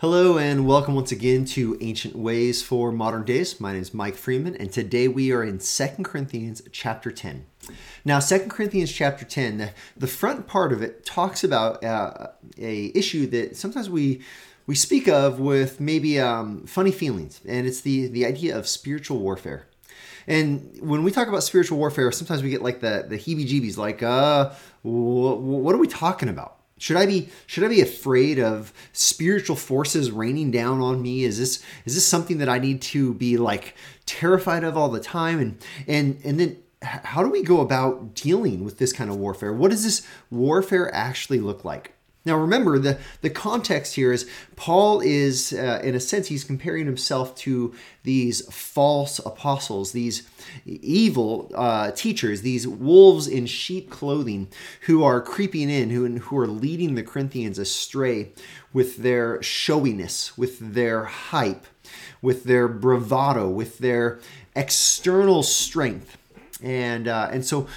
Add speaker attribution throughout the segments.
Speaker 1: Hello and welcome once again to Ancient Ways for Modern Days. My name is Mike Freeman and today we are in 2 Corinthians chapter 10. Now 2 Corinthians chapter 10, the, front part of it talks about uh, a issue that sometimes we we speak of with maybe um, funny feelings and it's the the idea of spiritual warfare. And when we talk about spiritual warfare, sometimes we get like the the heebie-jeebies like uh wh- what are we talking about? Should I be should I be afraid of spiritual forces raining down on me? Is this is this something that I need to be like terrified of all the time? And and and then how do we go about dealing with this kind of warfare? What does this warfare actually look like? Now, remember, the, the context here is Paul is, uh, in a sense, he's comparing himself to these false apostles, these evil uh, teachers, these wolves in sheep clothing who are creeping in, who, who are leading the Corinthians astray with their showiness, with their hype, with their bravado, with their external strength. And, uh, and so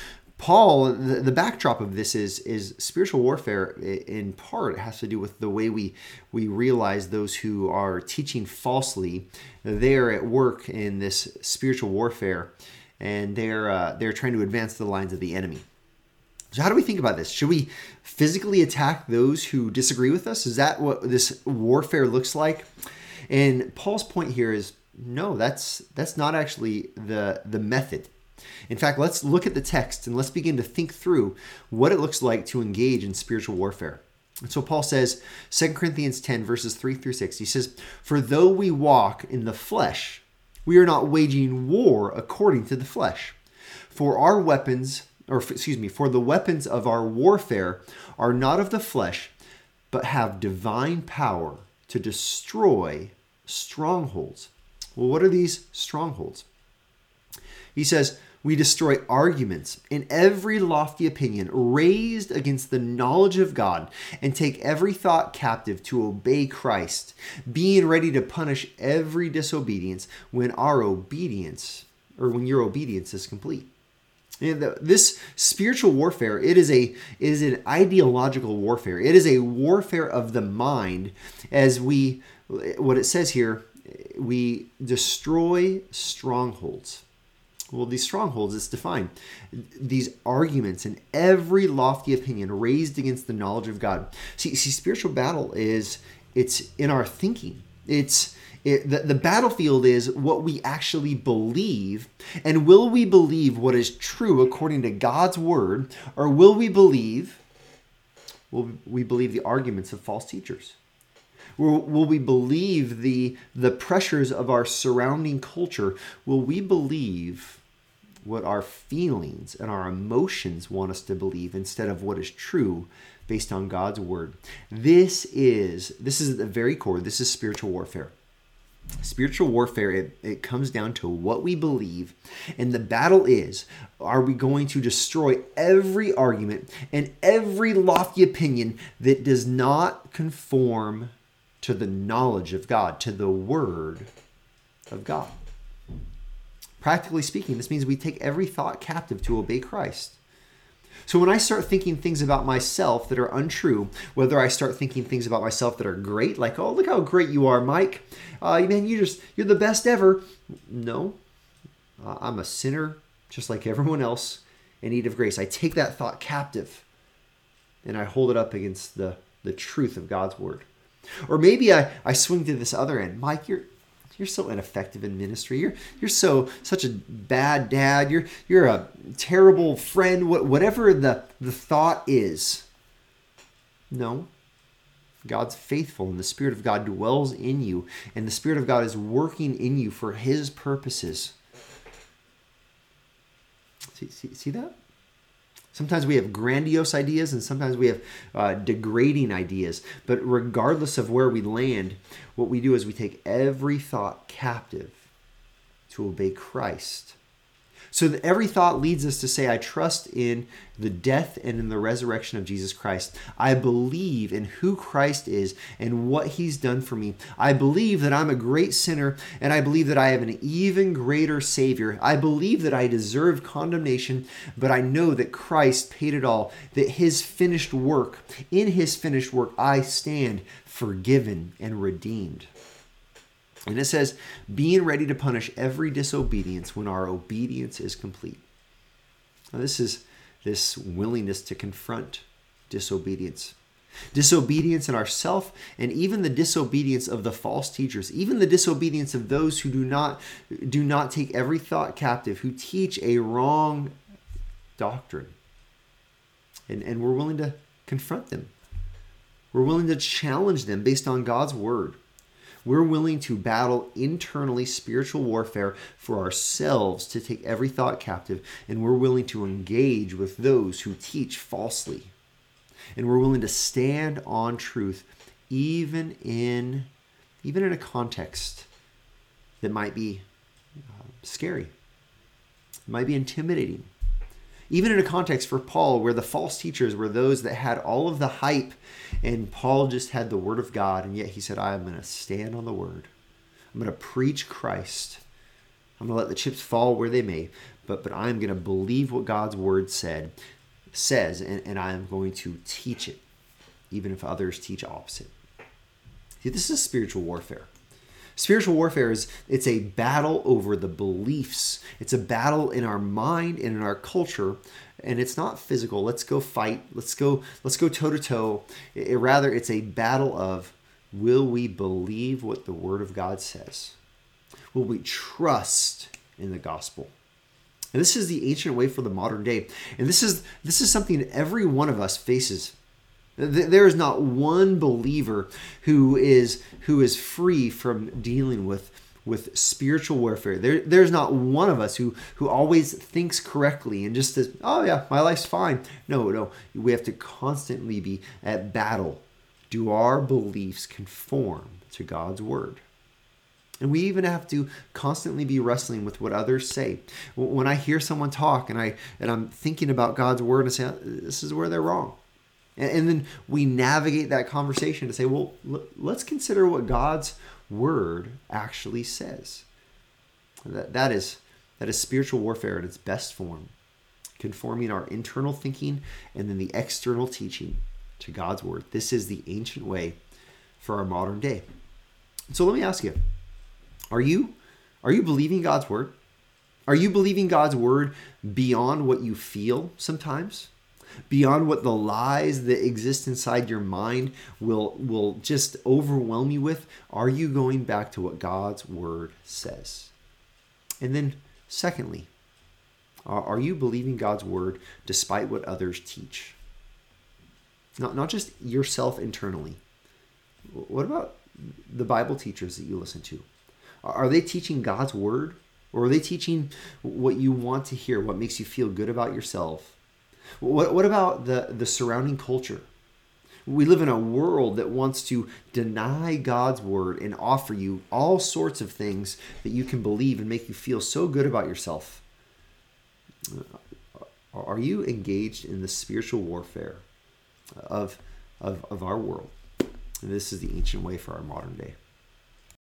Speaker 1: Paul, the, the, backdrop of this is is spiritual warfare. In part, has to do with the way we we realize those who are teaching falsely. They're at work in this spiritual warfare, and they're uh, they're trying to advance the lines of the enemy. So, how do we think about this? Should we physically attack those who disagree with us? Is that what this warfare looks like? And Paul's point here is no. That's that's not actually the the method. In fact, let's look at the text and let's begin to think through what it looks like to engage in spiritual warfare. And so Paul says, 2 Corinthians 10, verses 3 through 6, he says, For though we walk in the flesh, we are not waging war according to the flesh. For our weapons, or excuse me, for the weapons of our warfare are not of the flesh, but have divine power to destroy strongholds. Well, what are these strongholds? He says, we destroy arguments and every lofty opinion raised against the knowledge of God and take every thought captive to obey Christ, being ready to punish every disobedience when our obedience or when your obedience is complete. This spiritual warfare, it is a it is an ideological warfare. It is a warfare of the mind as we what it says here, we destroy strongholds. Well, these strongholds, it's defined. These arguments and every lofty opinion raised against the knowledge of God. See, see, spiritual battle is it's in our thinking. It's it, the, the battlefield is what we actually believe. And will we believe what is true according to God's word, or will we believe will we believe the arguments of false teachers? Will, will we believe the the pressures of our surrounding culture? Will we believe what our feelings and our emotions want us to believe instead of what is true based on God's word. This is this is at the very core. This is spiritual warfare. Spiritual warfare, it, it comes down to what we believe. And the battle is are we going to destroy every argument and every lofty opinion that does not conform to the knowledge of God, to the word of God? Practically speaking, this means we take every thought captive to obey Christ. So when I start thinking things about myself that are untrue, whether I start thinking things about myself that are great, like oh look how great you are, Mike, uh, man you just you're the best ever. No, uh, I'm a sinner just like everyone else in need of grace. I take that thought captive, and I hold it up against the the truth of God's word. Or maybe I, I swing to this other end. Mike, you're you're so ineffective in ministry. You're you're so such a bad dad. You're you're a terrible friend. Whatever the the thought is. No. God's faithful and the Spirit of God dwells in you, and the Spirit of God is working in you for His purposes. See, see, see that? Sometimes we have grandiose ideas and sometimes we have uh, degrading ideas. But regardless of where we land, what we do is we take every thought captive to obey Christ, So that every thought leads us to say, I trust in the death and in the resurrection of Jesus Christ. I believe in who Christ is and what he's done for me. I believe that I'm a great sinner and I believe that I have an even greater Savior. I believe that I deserve condemnation, but I know that Christ paid it all, that his finished work, in his finished work, I stand forgiven and redeemed. And it says, being ready to punish every disobedience when our obedience is complete. Now, this is this willingness to confront disobedience. Disobedience in ourself and even the disobedience of the false teachers, even the disobedience of those who do not do not take every thought captive, who teach a wrong doctrine. And, and we're willing to confront them. We're willing to challenge them based on God's word. We're willing to battle internally spiritual warfare for ourselves to take every thought captive, and we're willing to engage with those who teach falsely. And we're willing to stand on truth even in even in a context that might be uh, scary. It might be intimidating even in a context for Paul where the false teachers were those that had all of the hype and Paul just had the word of God and yet he said I am going to stand on the word. I'm going to preach Christ. I'm going to let the chips fall where they may, but but I'm going to believe what God's word said says and, and I am going to teach it even if others teach opposite. See, this is spiritual warfare. Spiritual warfare is it's a battle over the beliefs. It's a battle in our mind and in our culture and it's not physical. Let's go fight. Let's go let's go toe to toe. Rather it's a battle of will we believe what the word of God says? Will we trust in the gospel? And this is the ancient way for the modern day. And this is this is something every one of us faces there is not one believer who is who is free from dealing with with spiritual warfare. There, there's not one of us who who always thinks correctly and just says, "Oh yeah, my life's fine." No, no, we have to constantly be at battle. Do our beliefs conform to God's word? And we even have to constantly be wrestling with what others say. When I hear someone talk and I and I'm thinking about God's word and say, uh, "This is where they're wrong." And, then we navigate that conversation to say, well, let's consider what God's word actually says. That, that is that is spiritual warfare in its best form, conforming our internal thinking and then the external teaching to God's word. This is the ancient way for our modern day. So let me ask you, are you are you believing God's word? Are you believing God's word beyond what you feel sometimes? Beyond what the lies that exist inside your mind will will just overwhelm you with are you going back to what God's word says? And then secondly are you believing God's word despite what others teach? Not not just yourself internally. What about the bible teachers that you listen to? Are they teaching God's word or are they teaching what you want to hear what makes you feel good about yourself what, what about the, the surrounding culture? We live in a world that wants to deny God's word and offer you all sorts of things that you can believe and make you feel so good about yourself. Uh, are you engaged in the spiritual warfare of, of, of our world? This is the ancient way for our modern day.